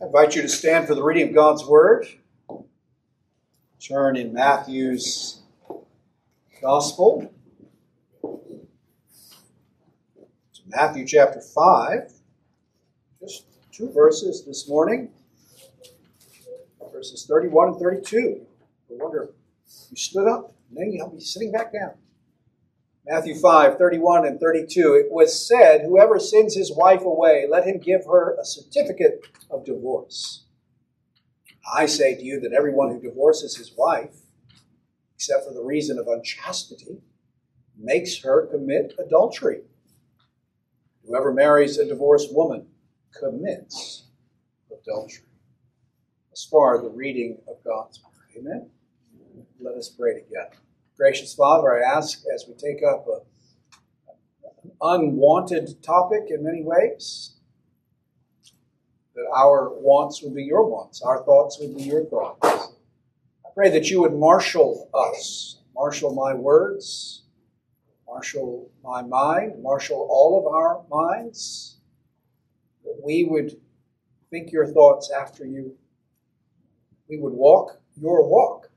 I invite you to stand for the reading of God's Word. Turn in Matthew's Gospel to Matthew chapter 5. Just two verses this morning verses 31 and 32. I wonder you stood up, and then you'll be sitting back down. Matthew 5, 31 and 32, it was said, Whoever sends his wife away, let him give her a certificate of divorce. I say to you that everyone who divorces his wife, except for the reason of unchastity, makes her commit adultery. Whoever marries a divorced woman commits adultery. As far as the reading of God's Word. Amen? Let us pray together. Gracious Father, I ask as we take up a, an unwanted topic in many ways, that our wants would be your wants, our thoughts would be your thoughts. I pray that you would marshal us, marshal my words, marshal my mind, marshal all of our minds, that we would think your thoughts after you. We would walk your walk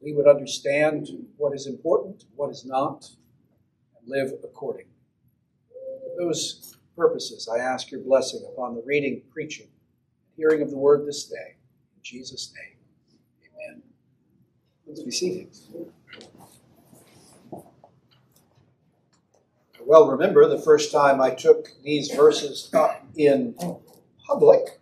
we would understand what is important, what is not, and live according. For those purposes, I ask your blessing upon the reading, preaching, hearing of the word this day. In Jesus' name, amen. Please be seated. I well remember the first time I took these verses up in public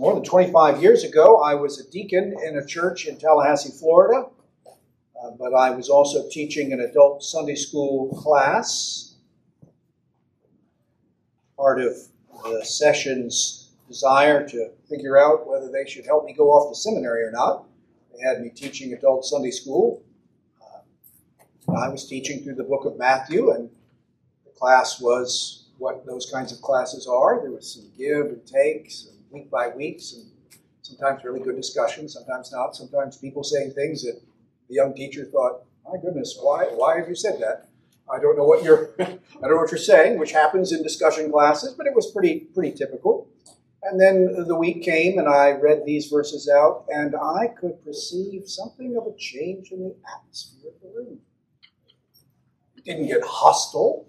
more than 25 years ago, I was a deacon in a church in Tallahassee, Florida, uh, but I was also teaching an adult Sunday school class. Part of the session's desire to figure out whether they should help me go off to seminary or not. They had me teaching adult Sunday school. Uh, I was teaching through the book of Matthew, and the class was what those kinds of classes are. There was some give and takes week by weeks, and sometimes really good discussions, sometimes not. Sometimes people saying things that the young teacher thought, "My goodness, why why have you said that?" I don't know what you're I don't know what you're saying, which happens in discussion classes, but it was pretty pretty typical. And then the week came, and I read these verses out, and I could perceive something of a change in the atmosphere of the room. It didn't get hostile.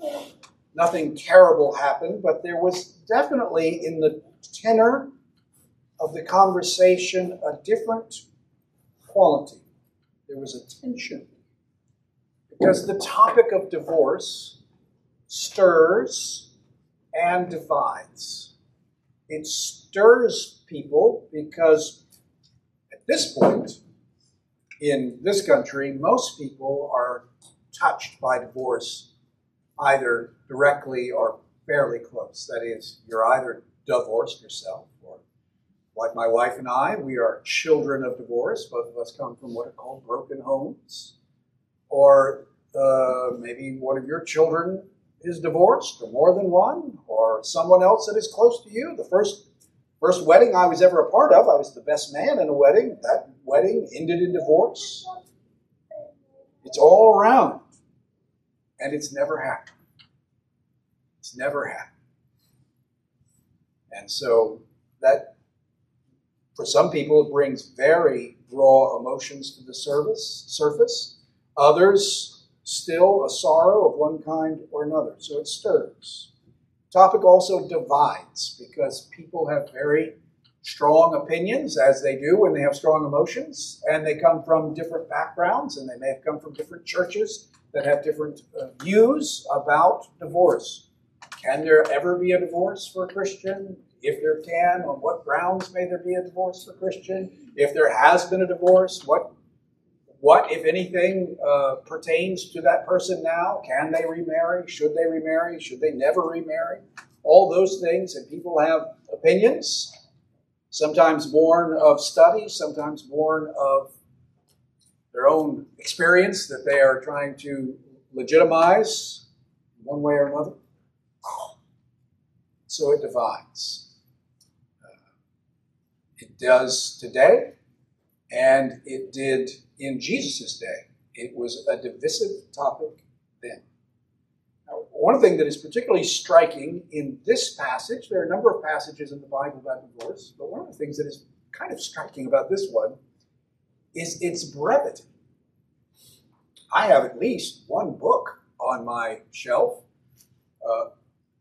Nothing terrible happened, but there was definitely in the tenor of the conversation a different quality. There was a tension. Because the topic of divorce stirs and divides. It stirs people because at this point in this country, most people are touched by divorce either directly or fairly close. That is, you're either divorced yourself, or like my wife and I, we are children of divorce. Both of us come from what are called broken homes. Or uh, maybe one of your children is divorced, or more than one, or someone else that is close to you. The first first wedding I was ever a part of, I was the best man in a wedding. That wedding ended in divorce. It's all around, and it's never happened. It's never happened. And so that, for some people, it brings very raw emotions to the surface. surface. Others, still a sorrow of one kind or another. So it stirs. Topic also divides because people have very strong opinions, as they do when they have strong emotions, and they come from different backgrounds, and they may have come from different churches that have different uh, views about divorce. Can there ever be a divorce for a Christian? If there can, on what grounds may there be a divorce for a Christian? If there has been a divorce, what, what if anything, uh, pertains to that person now? Can they remarry? Should they remarry? Should they never remarry? All those things, and people have opinions, sometimes born of study, sometimes born of their own experience that they are trying to legitimize one way or another. So it divides. Uh, it does today, and it did in Jesus' day. It was a divisive topic then. Now, one thing that is particularly striking in this passage, there are a number of passages in the Bible about divorce, but one of the things that is kind of striking about this one is its brevity. I have at least one book on my shelf, uh,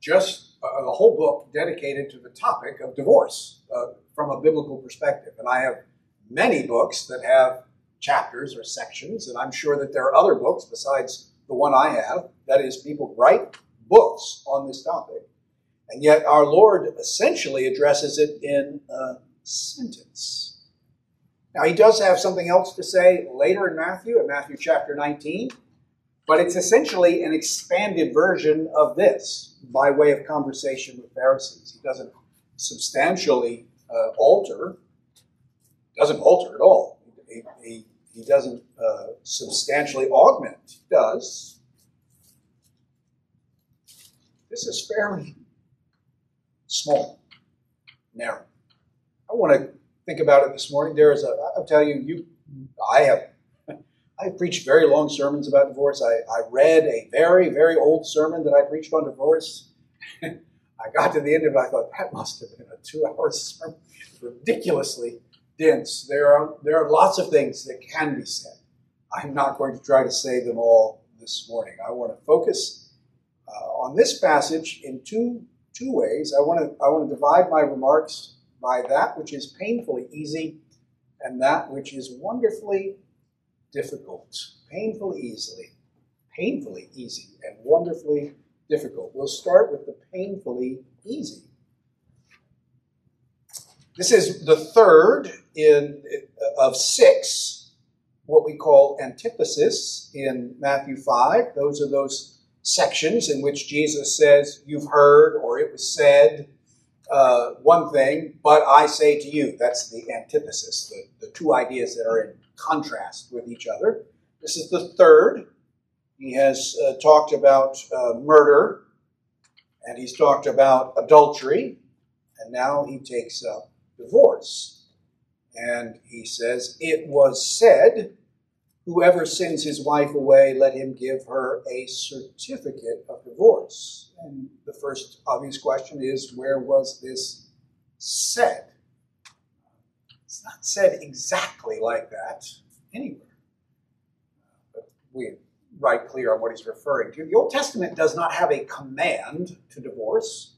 just uh, the whole book dedicated to the topic of divorce uh, from a biblical perspective. And I have many books that have chapters or sections, and I'm sure that there are other books besides the one I have. That is, people write books on this topic. And yet, our Lord essentially addresses it in a sentence. Now, he does have something else to say later in Matthew, in Matthew chapter 19, but it's essentially an expanded version of this by way of conversation with Pharisees. He doesn't substantially uh, alter, doesn't alter at all. He, he, he doesn't uh, substantially augment, he does. This is fairly small, narrow. I want to think about it this morning. There is a, I'll tell you, you, I have I preached very long sermons about divorce. I, I read a very, very old sermon that I preached on divorce. I got to the end of it, I thought, that must have been a two hour sermon. Ridiculously dense. There are, there are lots of things that can be said. I'm not going to try to say them all this morning. I want to focus uh, on this passage in two, two ways. I want, to, I want to divide my remarks by that which is painfully easy and that which is wonderfully difficult, painfully easily, painfully easy, and wonderfully difficult. We'll start with the painfully easy. This is the third in of six, what we call antithesis in Matthew 5. Those are those sections in which Jesus says, You've heard, or it was said, uh, one thing, but I say to you. That's the antithesis, the, the two ideas that are in contrast with each other. This is the third. He has uh, talked about uh, murder, and he's talked about adultery, and now he takes up divorce. And he says, It was said, Whoever sends his wife away, let him give her a certificate of divorce. And the first obvious question is, Where was this said? It's not said exactly like that anywhere. But we write clear on what he's referring to. The Old Testament does not have a command to divorce.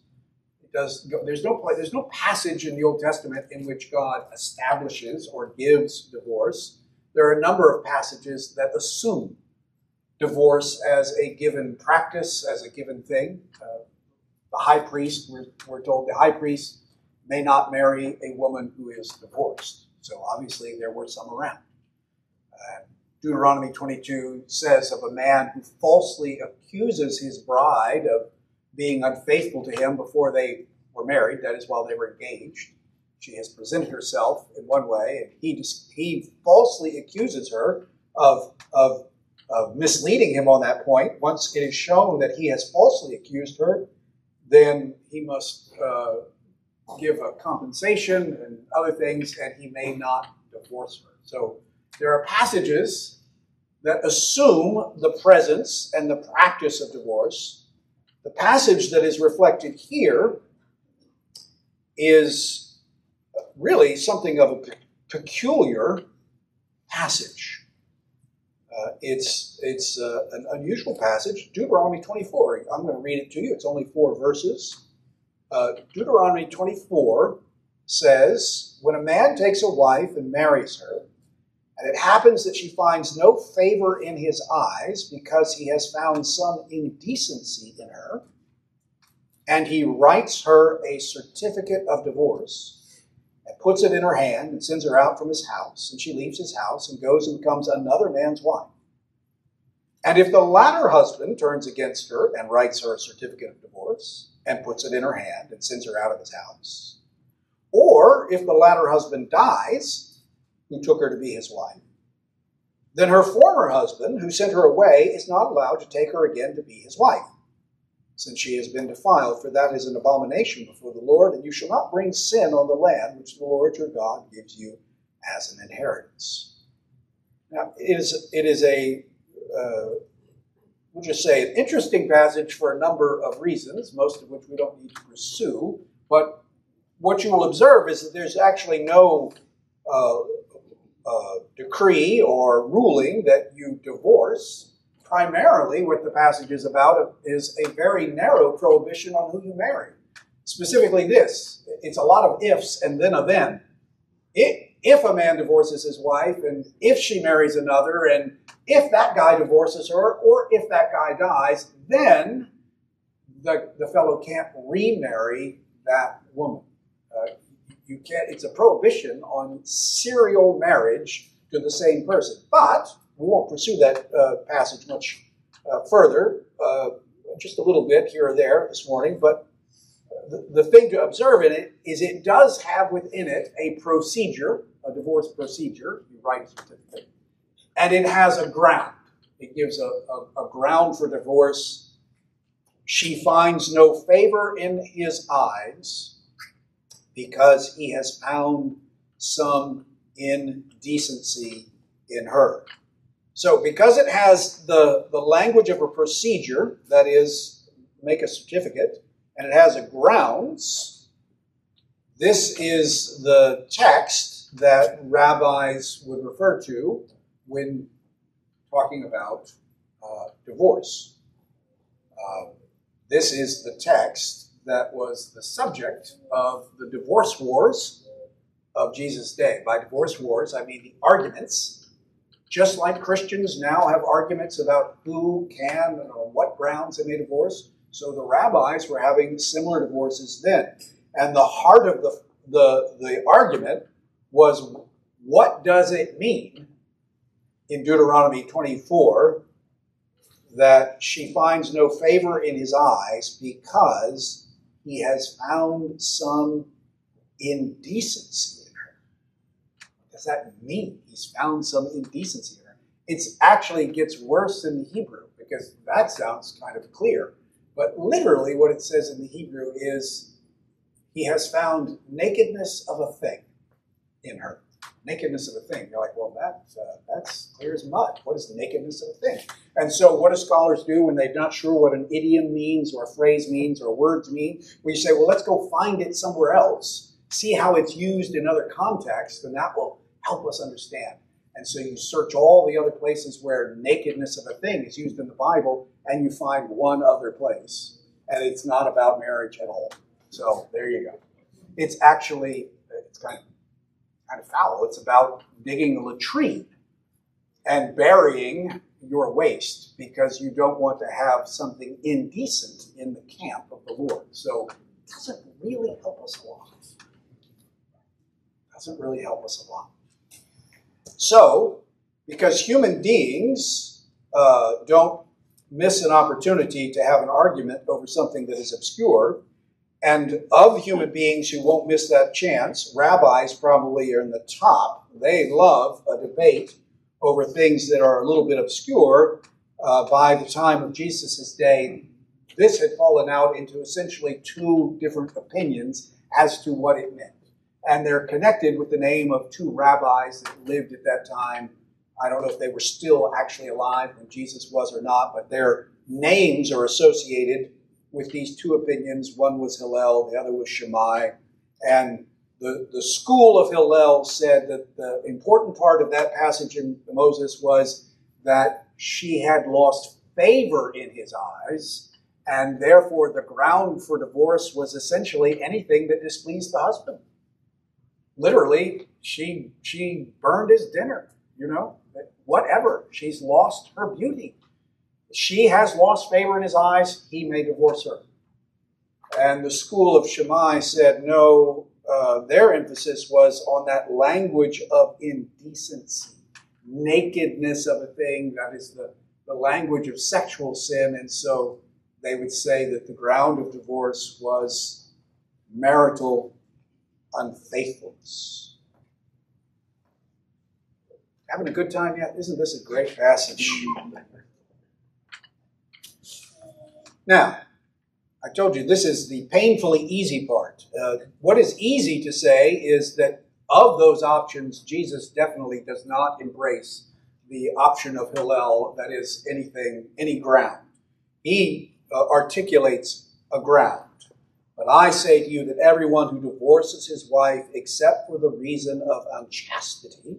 It does. There's no there's no passage in the Old Testament in which God establishes or gives divorce. There are a number of passages that assume divorce as a given practice, as a given thing. Uh, the high priest, we're, we're told, the high priest may not marry a woman who is divorced. So obviously there were some around. Uh, Deuteronomy 22 says of a man who falsely accuses his bride of being unfaithful to him before they were married, that is, while they were engaged. She has presented herself in one way, and he, he falsely accuses her of, of, of misleading him on that point. Once it is shown that he has falsely accused her, then he must uh, give a compensation and other things, and he may not divorce her. So there are passages that assume the presence and the practice of divorce. The passage that is reflected here is really something of a peculiar passage. Uh, it's it's uh, an unusual passage, Deuteronomy 24. I'm going to read it to you. It's only four verses. Uh, Deuteronomy 24 says, When a man takes a wife and marries her, and it happens that she finds no favor in his eyes because he has found some indecency in her, and he writes her a certificate of divorce and puts it in her hand and sends her out from his house, and she leaves his house and goes and becomes another man's wife. And if the latter husband turns against her and writes her a certificate of divorce, and puts it in her hand and sends her out of his house. Or if the latter husband dies, who took her to be his wife, then her former husband, who sent her away, is not allowed to take her again to be his wife, since she has been defiled, for that is an abomination before the Lord, and you shall not bring sin on the land which the Lord your God gives you as an inheritance. Now, it is, it is a uh, we'll just say, an interesting passage for a number of reasons, most of which we don't need to pursue. But what you will observe is that there's actually no uh, uh, decree or ruling that you divorce. Primarily, what the passage is about is a very narrow prohibition on who you marry. Specifically, this it's a lot of ifs and then a then. If a man divorces his wife, and if she marries another, and if that guy divorces her, or if that guy dies, then the, the fellow can't remarry that woman. Uh, you can't, it's a prohibition on serial marriage to the same person. But we won't pursue that uh, passage much uh, further, uh, just a little bit here or there this morning. But the, the thing to observe in it is it does have within it a procedure a divorce procedure, you write a certificate, and it has a ground. It gives a, a, a ground for divorce. She finds no favor in his eyes because he has found some indecency in her. So, because it has the, the language of a procedure, that is, make a certificate, and it has a grounds, this is the text that rabbis would refer to when talking about uh, divorce. Uh, this is the text that was the subject of the divorce wars of Jesus' day. By divorce wars, I mean the arguments, just like Christians now have arguments about who can and on what grounds they may divorce. So the rabbis were having similar divorces then. And the heart of the, the, the argument was what does it mean in Deuteronomy 24 that she finds no favor in his eyes because he has found some indecency in her? What does that mean? He's found some indecency in her. It actually gets worse in the Hebrew because that sounds kind of clear. But literally, what it says in the Hebrew is he has found nakedness of a thing in her. Nakedness of a thing. You're like, well, that, uh, that's clear as mud. What is the nakedness of a thing? And so, what do scholars do when they're not sure what an idiom means, or a phrase means, or words mean? We say, well, let's go find it somewhere else, see how it's used in other contexts, and that will help us understand. And so, you search all the other places where nakedness of a thing is used in the Bible, and you find one other place. And it's not about marriage at all. So, there you go. It's actually, it's kind of kind of foul. It's about digging a latrine and burying your waste because you don't want to have something indecent in the camp of the Lord. So it doesn't really help us a lot. It doesn't really help us a lot. So, because human beings uh, don't miss an opportunity to have an argument over something that is obscure, and of human beings who won't miss that chance, rabbis probably are in the top. They love a debate over things that are a little bit obscure. Uh, by the time of Jesus' day, this had fallen out into essentially two different opinions as to what it meant. And they're connected with the name of two rabbis that lived at that time. I don't know if they were still actually alive when Jesus was or not, but their names are associated with these two opinions. One was Hillel, the other was Shammai. And the, the school of Hillel said that the important part of that passage in Moses was that she had lost favor in his eyes, and therefore the ground for divorce was essentially anything that displeased the husband. Literally, she she burned his dinner, you know, whatever. She's lost her beauty she has lost favor in his eyes, he may divorce her. And the school of Shammai said, no, uh, their emphasis was on that language of indecency, nakedness of a thing, that is the, the language of sexual sin. And so they would say that the ground of divorce was marital unfaithfulness. Having a good time yet? Isn't this a great passage? Now, I told you this is the painfully easy part. Uh, what is easy to say is that of those options, Jesus definitely does not embrace the option of Hillel, that is anything, any ground. He uh, articulates a ground. But I say to you that everyone who divorces his wife, except for the reason of unchastity,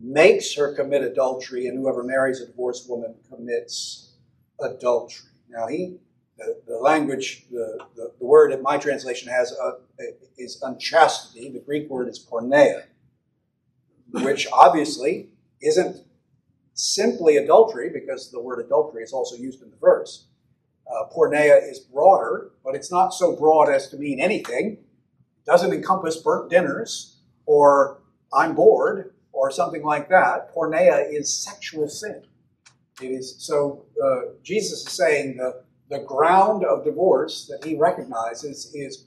makes her commit adultery, and whoever marries a divorced woman commits adultery. Now, he, the, the language, the, the, the, word in my translation has a, is unchastity. The Greek word is porneia, which obviously isn't simply adultery, because the word adultery is also used in the verse. Uh, porneia is broader, but it's not so broad as to mean anything. It doesn't encompass burnt dinners or I'm bored or something like that. Porneia is sexual sin. It is so. Uh, Jesus is saying the the ground of divorce that he recognizes is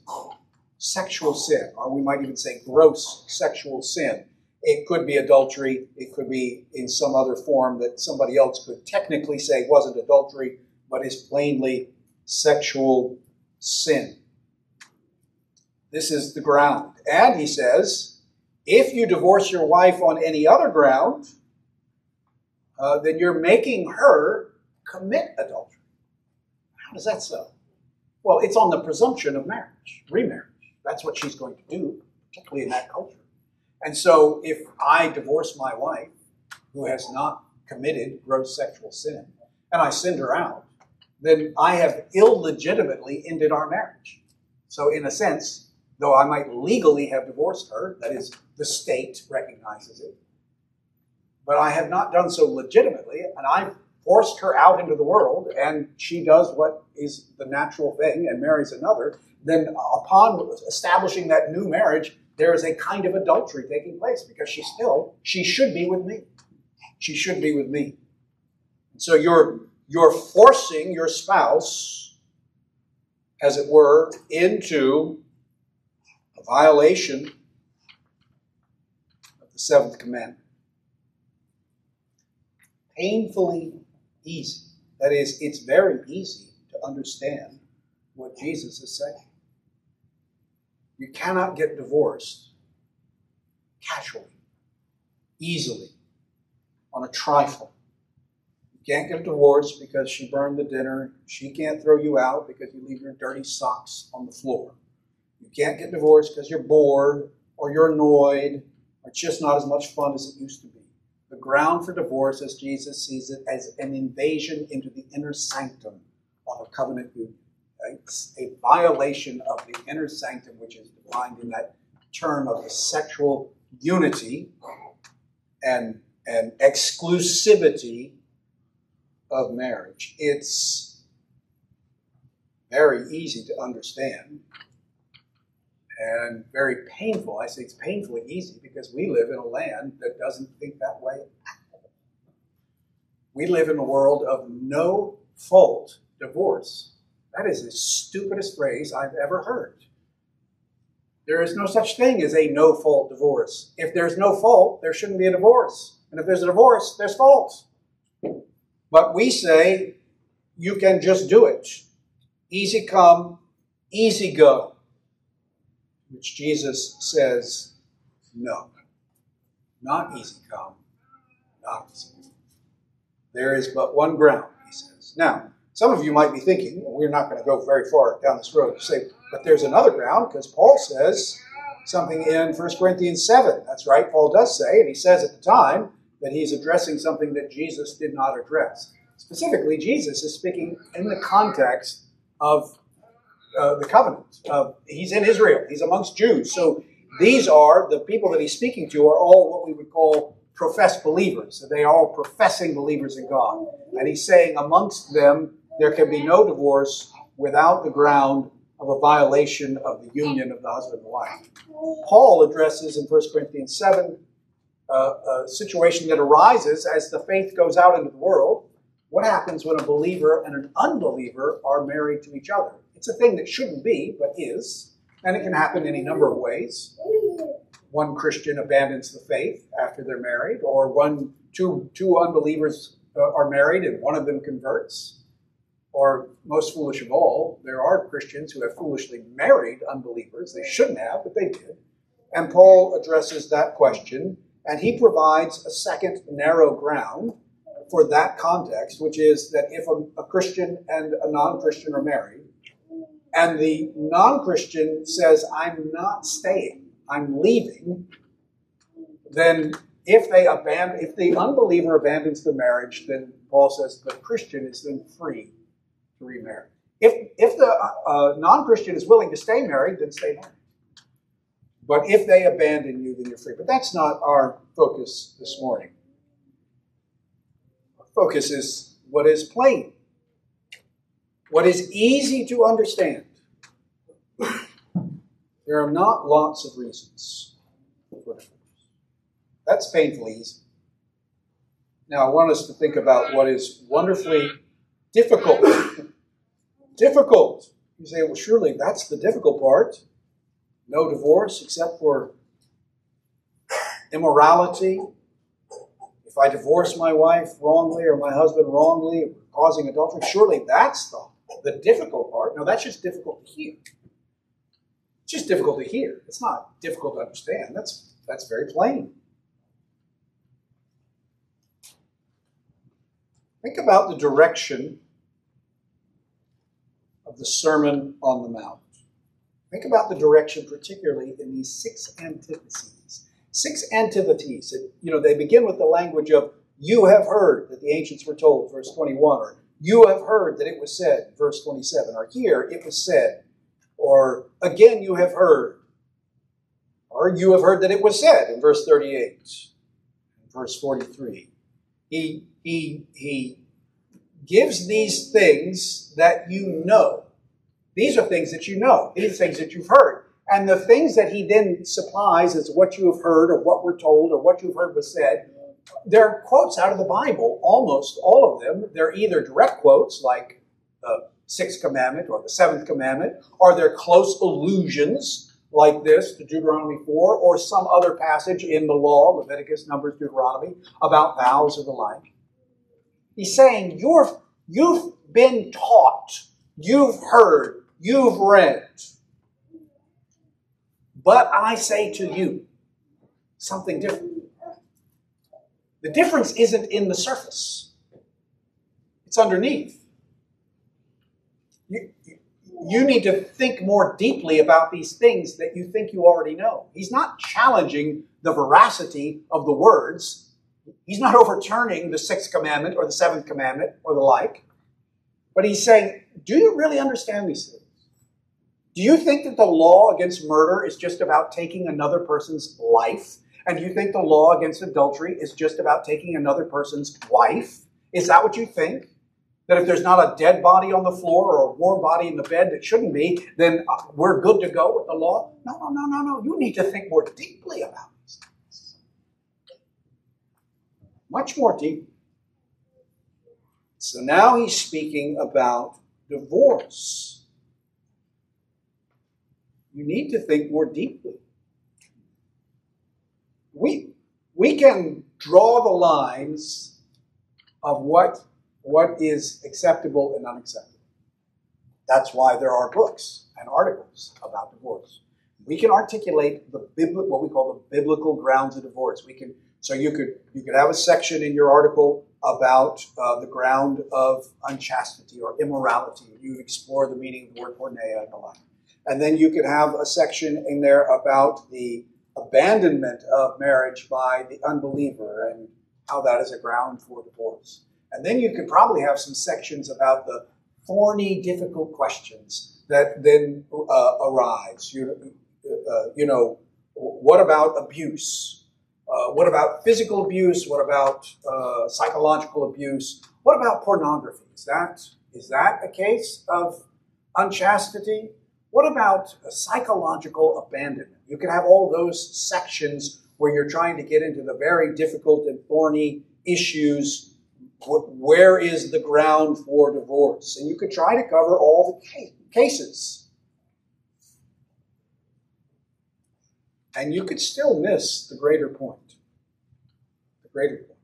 sexual sin, or we might even say gross sexual sin. It could be adultery. It could be in some other form that somebody else could technically say wasn't adultery, but is plainly sexual sin. This is the ground. And he says, if you divorce your wife on any other ground, uh, then you're making her commit adultery. How does that so? Well, it's on the presumption of marriage, remarriage. That's what she's going to do, particularly in that culture. And so if I divorce my wife, who has not committed gross sexual sin, and I send her out, then I have illegitimately ended our marriage. So, in a sense, though I might legally have divorced her, that is, the state recognizes it, but I have not done so legitimately, and I've forced her out into the world, and she does what is the natural thing and marries another, then upon establishing that new marriage, there is a kind of adultery taking place because she still, she should be with me. She should be with me. So you're you're forcing your spouse, as it were, into a violation of the seventh commandment. Painfully easy. That is, it's very easy to understand what Jesus is saying. You cannot get divorced casually, easily, on a trifle You can't get divorced because she burned the dinner. She can't throw you out because you leave your dirty socks on the floor. You can't get divorced because you're bored or you're annoyed or it's just not as much fun as it used to be. The ground for divorce, as Jesus sees it, as an invasion into the inner sanctum of a covenant union. It's a violation of the inner sanctum, which is defined in that term of the sexual unity and, and exclusivity of marriage. It's very easy to understand and very painful. I say it's painfully easy because we live in a land that doesn't think that way We live in a world of no fault divorce. That is the stupidest phrase I've ever heard. There is no such thing as a no fault divorce. If there's no fault, there shouldn't be a divorce. And if there's a divorce, there's fault. But we say you can just do it. Easy come, easy go. Which Jesus says, no. Not easy come, not easy go. There is but one ground, he says. Now, some of you might be thinking, well, we're not going to go very far down this road say, but there's another ground because Paul says something in 1 Corinthians 7. That's right, Paul does say, and he says at the time, that he's addressing something that Jesus did not address. Specifically, Jesus is speaking in the context of uh, the covenant. Uh, he's in Israel, he's amongst Jews. So these are the people that he's speaking to are all what we would call professed believers. They are all professing believers in God. And he's saying amongst them, there can be no divorce without the ground of a violation of the union of the husband and wife. Paul addresses in 1 Corinthians 7 a situation that arises as the faith goes out into the world. What happens when a believer and an unbeliever are married to each other? It's a thing that shouldn't be, but is, and it can happen any number of ways. One Christian abandons the faith after they're married, or one two two unbelievers uh, are married and one of them converts. Or most foolish of all, there are Christians who have foolishly married unbelievers. They shouldn't have, but they did. And Paul addresses that question And he provides a second narrow ground for that context, which is that if a, a Christian and a non Christian are married, and the non Christian says, I'm not staying, I'm leaving, then if they abandon, if the unbeliever abandons the marriage, then Paul says the Christian is then free to remarry. If if the uh, non-Christian is willing to stay married, then stay married. But if they abandon you, then you're free. But that's not our focus this morning. Our focus is what is plain, what is easy to understand. There are not lots of reasons for divorce. That's painfully easy. Now, I want us to think about what is wonderfully difficult. difficult. You say, well, surely that's the difficult part. No divorce except for immorality. If I divorce my wife wrongly or my husband wrongly, causing adultery, surely that's the, the difficult part. No, that's just difficult to hear. It's just difficult to hear. It's not difficult to understand. That's that's very plain. Think about the direction of the Sermon on the Mount. Think about the direction, particularly in these six antitheses. Six antitheses. You know, they begin with the language of "You have heard that the ancients were told," verse 21, or "You have heard that it was said," verse 27, or "Here it was said," or "Again you have heard," or "You have heard that it was said," in verse 38, verse 43. He he he gives these things that you know. These are things that you know. These are things that you've heard. And the things that he then supplies as what you have heard or what we're told or what you've heard was said, they're quotes out of the Bible, almost all of them. They're either direct quotes like the sixth commandment or the seventh commandment, Are they're close allusions like this to Deuteronomy 4 or some other passage in the law, Leviticus, Numbers, Deuteronomy, about vows or the like. He's saying you're, you've been taught, you've heard, you've read. But I say to you something different. The difference isn't in the surface, it's underneath. You, need to think more deeply about these things that you think you already know. He's not challenging the veracity of the words, He's not overturning the sixth commandment or the seventh commandment or the like, but he's saying, Do you really understand these things? Do you think that the law against murder is just about taking another person's life? And do you think the law against adultery is just about taking another person's wife? Is that what you think? That if there's not a dead body on the floor or a warm body in the bed that shouldn't be, then uh, we're good to go with the law? No, no, no, no, no. You need to think more deeply about much more deep. So now he's speaking about divorce. You need to think more deeply. We, we can draw the lines of what, what is acceptable and unacceptable. That's why there are books and articles about divorce. We can articulate the what we call the biblical grounds of divorce. We can so you could you could have a section in your article about uh, the ground of unchastity or immorality. You would explore the meaning of the word porneia and the like. And then you could have a section in there about the abandonment of marriage by the unbeliever and how that is a ground for divorce. And then you could probably have some sections about the thorny, difficult questions that then uh, arise. You, uh, you know, what about abuse? Uh, what about physical abuse? What about uh, psychological abuse? What about pornography? Is that is that a case of unchastity? What about psychological abandonment? You can have all those sections where you're trying to get into the very difficult and thorny issues. Where is the ground for divorce? And you could try to cover all the cases. And you could still miss the greater point. The greater point.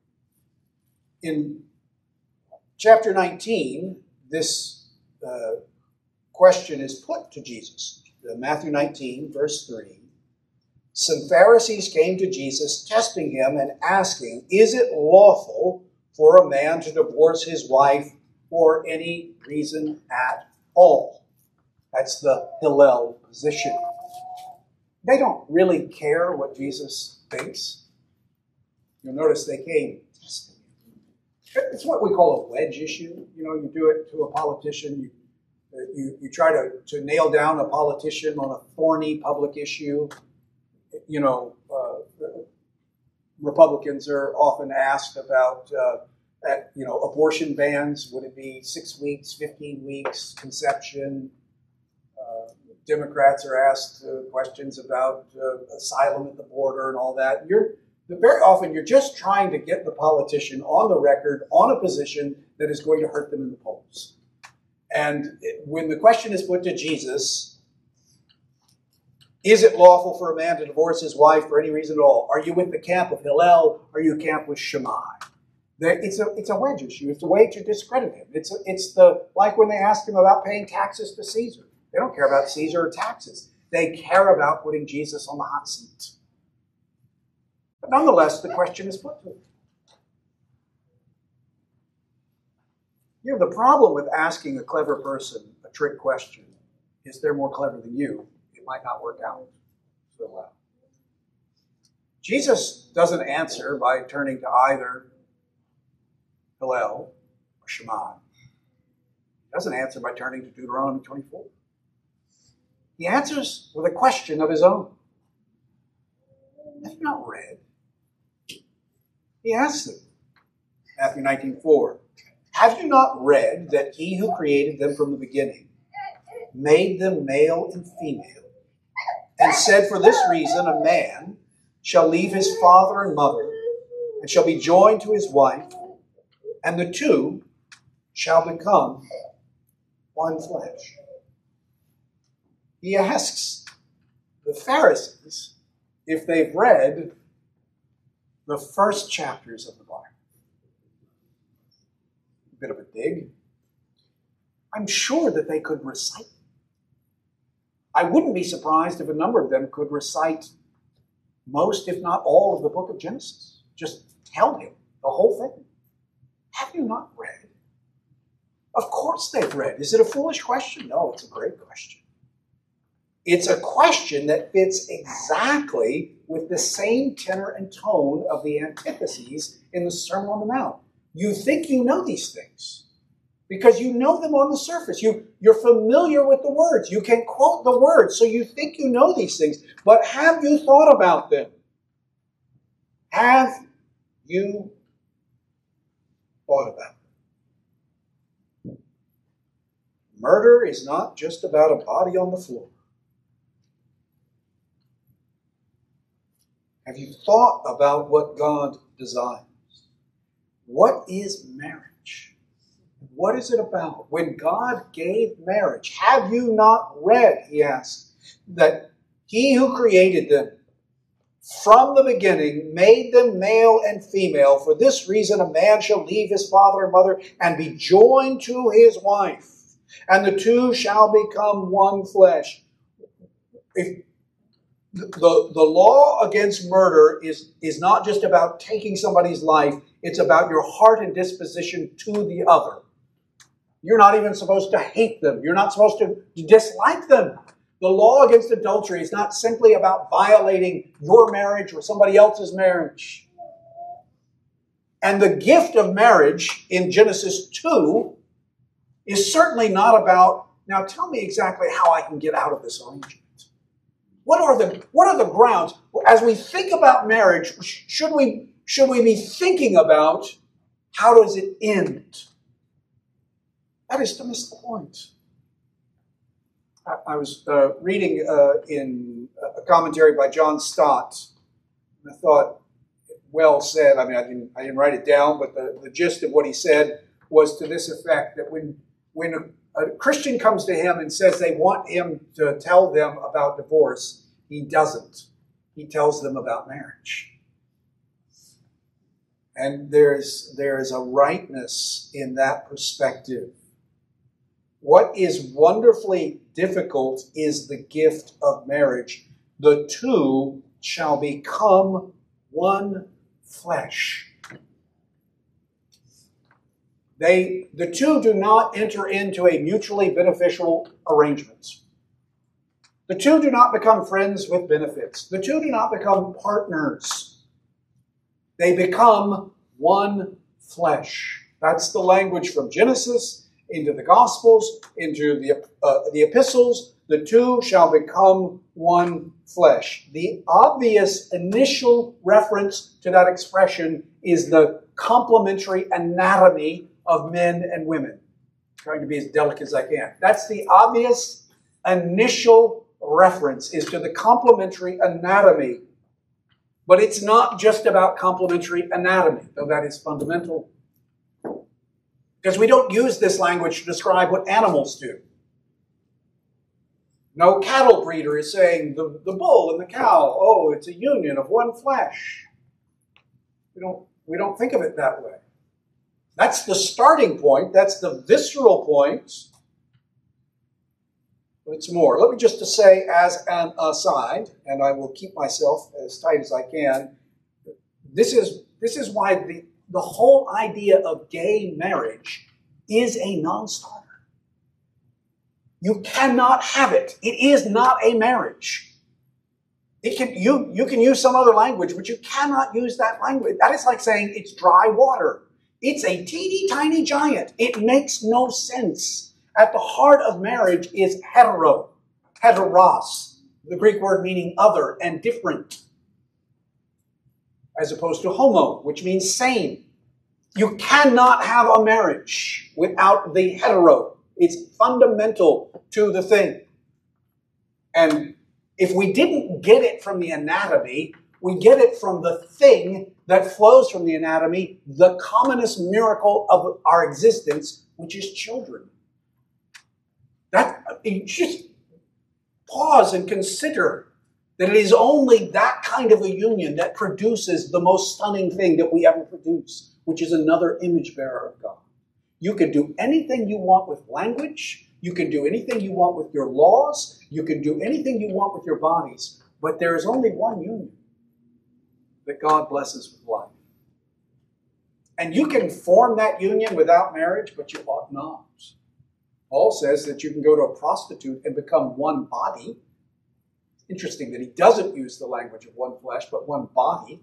In chapter 19, this uh, question is put to Jesus. Uh, Matthew 19, verse 3. some Pharisees came to Jesus, testing him and asking, Is it lawful for a man to divorce his wife for any reason at all? That's the Hillel position. They don't really care what Jesus thinks. You'll notice they came testing. It's what we call a wedge issue. You know, you do it to a politician, you you, you try to, to nail down a politician on a thorny public issue. You know, Republicans are often asked about, uh, at, you know, abortion bans. Would it be six weeks, 15 weeks, conception? Uh, Democrats are asked uh, questions about uh, asylum at the border and all that. You're very often you're just trying to get the politician on the record on a position that is going to hurt them in the polls. And when the question is put to Jesus, is it lawful for a man to divorce his wife for any reason at all? Are you with the camp of Hillel? Are you camp with Shammai? It's a, it's a wedge issue. It's a way to discredit him. It's, a, it's the like when they asked him about paying taxes to Caesar. They don't care about Caesar or taxes. They care about putting Jesus on the hot seat. But nonetheless, the question is put to him. You know, the problem with asking a clever person a trick question is they're more clever than you. It might not work out so well. Jesus doesn't answer by turning to either Hillel or Shammai. He doesn't answer by turning to Deuteronomy 24. He answers with a question of his own. Have you not read? He asks them. Matthew 19, 4. Have you not read that he who created them from the beginning made them male and female, and said, For this reason, a man shall leave his father and mother, and shall be joined to his wife, and the two shall become one flesh? He asks the Pharisees if they've read the first chapters of the Bible A bit of a dig. I'm sure that they could recite. I wouldn't be surprised if a number of them could recite most, if not all, of the book of Genesis. Just tell him the whole thing. Have you not read? Of course they've read. Is it a foolish question? No, it's a great question. It's a question that fits exactly with the same tenor and tone of the antitheses in the Sermon on the Mount. You think you know these things because you know them on the surface. You, you're familiar with the words. You can quote the words, so you think you know these things. But have you thought about them? Have you thought about them? Murder is not just about a body on the floor. Have you thought about what God designed? What is marriage? What is it about? When God gave marriage, have you not read, he asked, that he who created them from the beginning made them male and female. For this reason, a man shall leave his father and mother and be joined to his wife, and the two shall become one flesh. If the, the law against murder is, is not just about taking somebody's life, it's about your heart and disposition to the other. You're not even supposed to hate them. You're not supposed to dislike them. The law against adultery is not simply about violating your marriage or somebody else's marriage. And the gift of marriage in Genesis 2 is certainly not about, now tell me exactly how I can get out of this arrangement. What are the what are the grounds as we think about marriage? Should we should we be thinking about how does it end? That is to miss the point. I, I was uh, reading uh, in a commentary by John Stott, and I thought, well said. I mean, I didn't, I didn't write it down, but the, the gist of what he said was to this effect that when, when a Christian comes to him and says they want him to tell them about divorce, he doesn't. He tells them about marriage. And there's, there's a rightness in that perspective. What is wonderfully difficult is the gift of marriage. The two shall become one flesh. They, the two do not enter into a mutually beneficial arrangement. The two do not become friends with benefits. The two do not become partners. They become one flesh. That's the language from Genesis into the Gospels, into the, uh, the epistles. The two shall become one flesh. The obvious initial reference to that expression is the complementary anatomy of men and women. I'm trying to be as delicate as I can. That's the obvious initial reference is to the complementary anatomy. But it's not just about complementary anatomy, though that is fundamental. Because we don't use this language to describe what animals do. No cattle breeder is saying the, the bull and the cow, oh, it's a union of one flesh. We don't, we don't think of it that way. That's the starting point. That's the visceral point. But it's more. Let me just to say as an aside, and I will keep myself as tight as I can. This is this is why the, the whole idea of gay marriage is a non-starter. You cannot have it. It is not a marriage. It can you you can use some other language, but you cannot use that language. That is like saying it's dry water. It's a teeny tiny giant. It makes no sense. At the heart of marriage is hetero, heteros, the Greek word meaning other and different, as opposed to homo, which means same. You cannot have a marriage without the hetero. It's fundamental to the thing. And if we didn't get it from the anatomy, we get it from the thing that flows from the anatomy, the commonest miracle of our existence, which is children. That just pause and consider that it is only that kind of a union that produces the most stunning thing that we ever produce, which is another image bearer of God. You can do anything you want with language, you can do anything you want with your laws, you can do anything you want with your bodies, but there is only one union that God blesses with life. And you can form that union without marriage, but you ought not. Paul says that you can go to a prostitute and become one body. Interesting that he doesn't use the language of one flesh, but one body.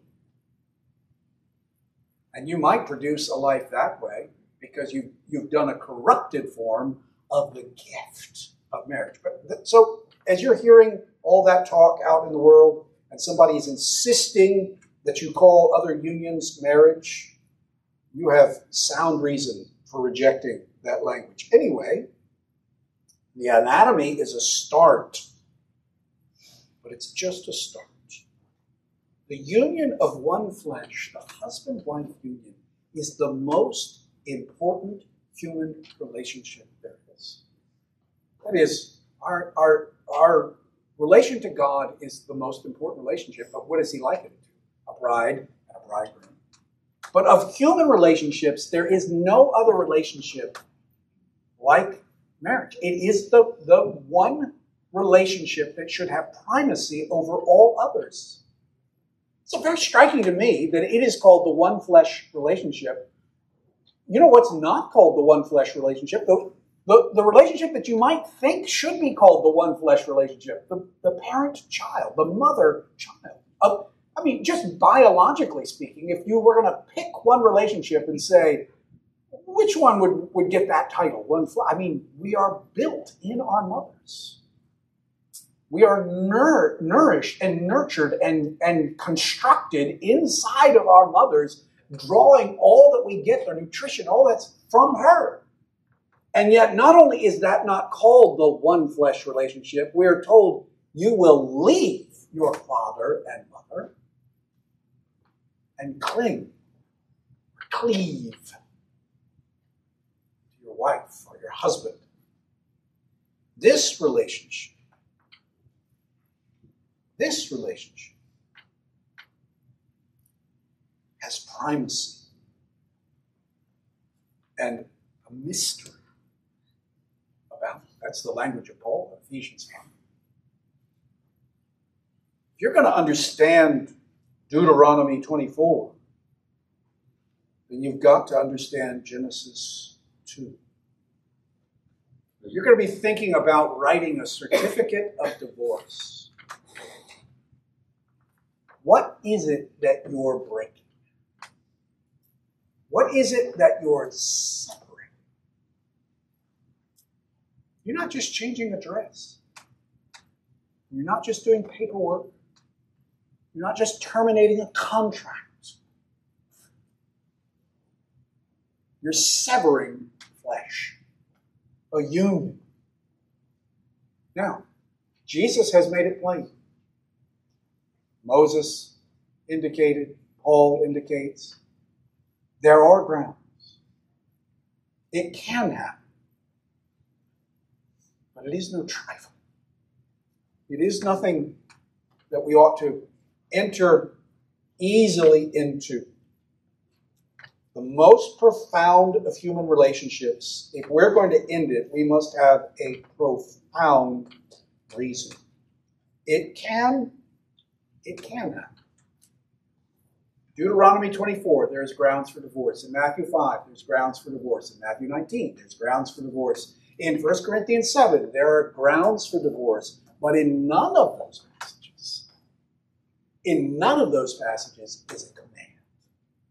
And you might produce a life that way because you, you've done a corrupted form of the gift of marriage. But so as you're hearing all that talk out in the world, and somebody is insisting that you call other unions marriage, you have sound reason for rejecting that language. Anyway, the anatomy is a start, but it's just a start. The union of one flesh, the husband wife union, is the most important human relationship there is. That is, our, our, our relation to God is the most important relationship, but what is He like it? a bride and a bridegroom. But of human relationships, there is no other relationship like marriage. It is the, the one relationship that should have primacy over all others. So very striking to me that it is called the one flesh relationship. You know what's not called the one flesh relationship? The, the, the relationship that you might think should be called the one flesh relationship, the, the parent child, the mother child. Uh, I mean, just biologically speaking, if you were going to pick one relationship and say, which one would, would get that title? One, I mean, we are built in our mothers. We are nur- nourished and nurtured and, and constructed inside of our mothers, drawing all that we get, the nutrition, all that's from her. And yet, not only is that not called the one flesh relationship, we are told you will leave your father and mother and cling, cleave to your wife or your husband. This relationship, this relationship has primacy and a mystery about it. That's the language of Paul, Ephesians 5. if you're going to understand Deuteronomy 24, then you've got to understand Genesis 2. You're going to be thinking about writing a certificate of divorce. What is it that you're breaking? What is it that you're separating? You're not just changing address. You're not just doing paperwork. You're not just terminating a contract. You're severing flesh, a union. Now, Jesus has made it plain. Moses indicated, Paul indicates, there are grounds. It can happen. But it is no trifle. It is nothing that we ought to enter easily into. The most profound of human relationships, if we're going to end it, we must have a profound reason. It can, it can happen. Deuteronomy 24, there's grounds for divorce. In Matthew 5, there's grounds for divorce. In Matthew 19, there's grounds for divorce. In 1 Corinthians 7, there are grounds for divorce. But in none of those passages, in none of those passages is a command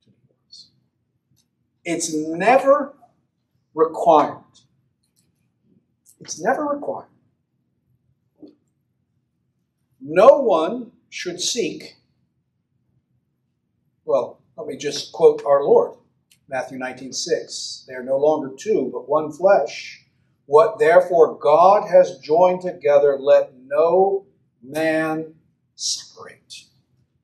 to divorce. It's never required. It's never required. No one should seek well, let me just quote our Lord, Matthew 19, 6. They are no longer two, but one flesh. What therefore God has joined together, let no man separate.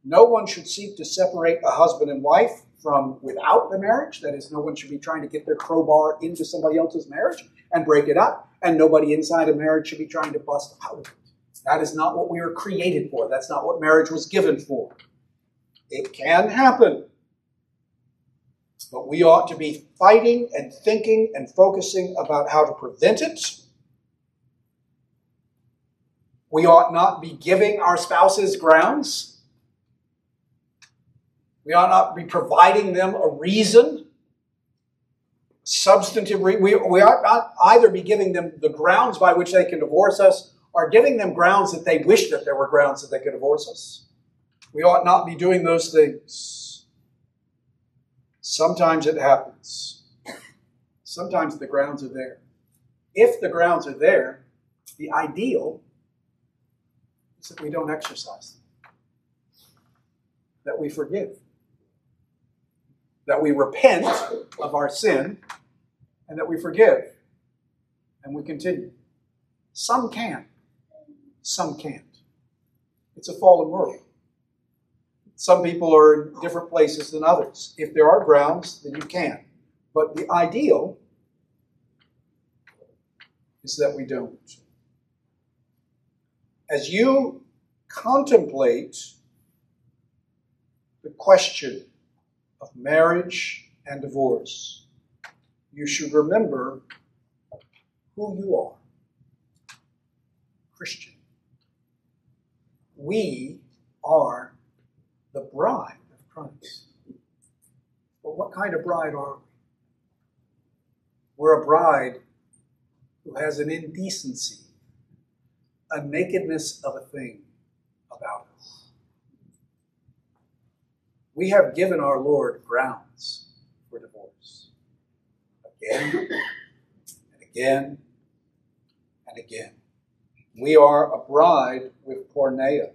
No one should seek to separate a husband and wife from without the marriage. That is, no one should be trying to get their crowbar into somebody else's marriage and break it up. And nobody inside a marriage should be trying to bust out of it. That is not what we were created for. That's not what marriage was given for. It can happen. But we ought to be fighting and thinking and focusing about how to prevent it. We ought not be giving our spouses grounds. We ought not be providing them a reason, substantive. Re- we, we ought not either be giving them the grounds by which they can divorce us or giving them grounds that they wish that there were grounds that they could divorce us. We ought not be doing those things. Sometimes it happens. Sometimes the grounds are there. If the grounds are there, the ideal is that we don't exercise them, that we forgive, that we repent of our sin, and that we forgive, and we continue. Some can, some can't. It's a fallen world. Some people are in different places than others. If there are grounds, then you can. But the ideal is that we don't. As you contemplate the question of marriage and divorce, you should remember who you are Christian. We are the bride of Christ. But what kind of bride are we? We're a bride who has an indecency, a nakedness of a thing about us. We have given our Lord grounds for divorce again and again and again. We are a bride with porneia.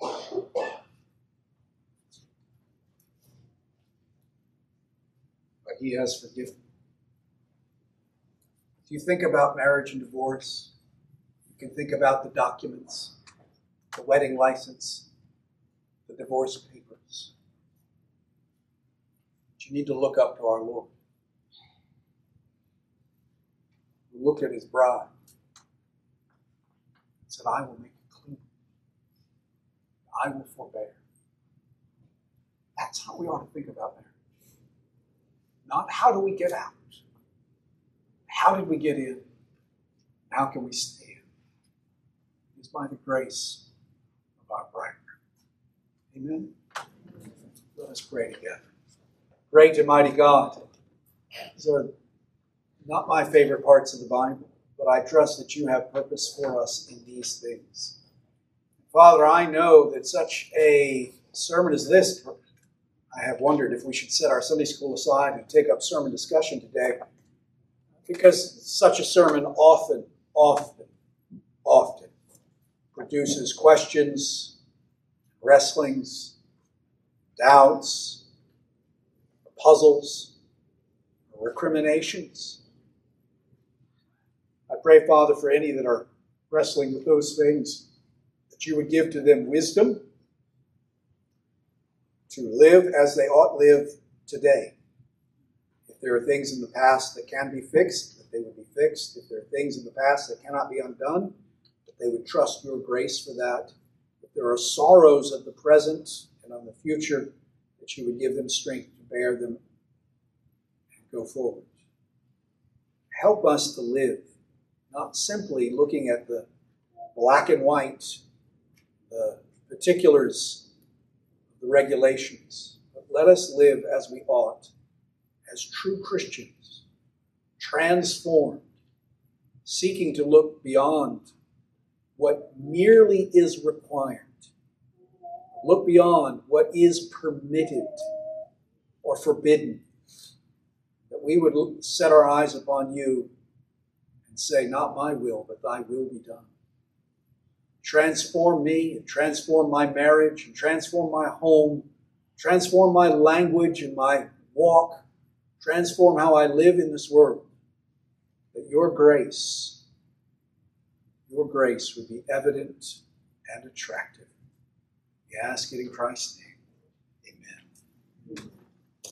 But he has forgiven. If you think about marriage and divorce, you can think about the documents, the wedding license, the divorce papers. But you need to look up to our Lord. Looked at his bride said, I will make it clean. I will forbear. That's how we ought to think about marriage. Not how do we get out? How did we get in? How can we stay in? It's by the grace of our bridegroom. Amen. Let us pray together. Great and mighty God, these are not my favorite parts of the Bible, but I trust that you have purpose for us in these things. Father, I know that such a sermon as this, I have wondered if we should set our Sunday school aside and take up sermon discussion today, because such a sermon often, often, often produces questions, wrestlings, doubts, puzzles, recriminations. Pray, Father, for any that are wrestling with those things, that you would give to them wisdom to live as they ought live today. If there are things in the past that can be fixed, that they would be fixed. If there are things in the past that cannot be undone, that they would trust your grace for that. If there are sorrows of the present and of the future, that you would give them strength to bear them and go forward. Help us to live, not simply looking at the black and white, the particulars, the regulations, but let us live as we ought, as true Christians, transformed, seeking to look beyond what merely is required Look beyond what is permitted or forbidden. That we would set our eyes upon you and say, Not my will, but thy will be done. Transform me, and transform my marriage, and transform my home, transform my language and my walk, transform how I live in this world. That your grace, your grace would be evident and attractive. We ask it in Christ's name.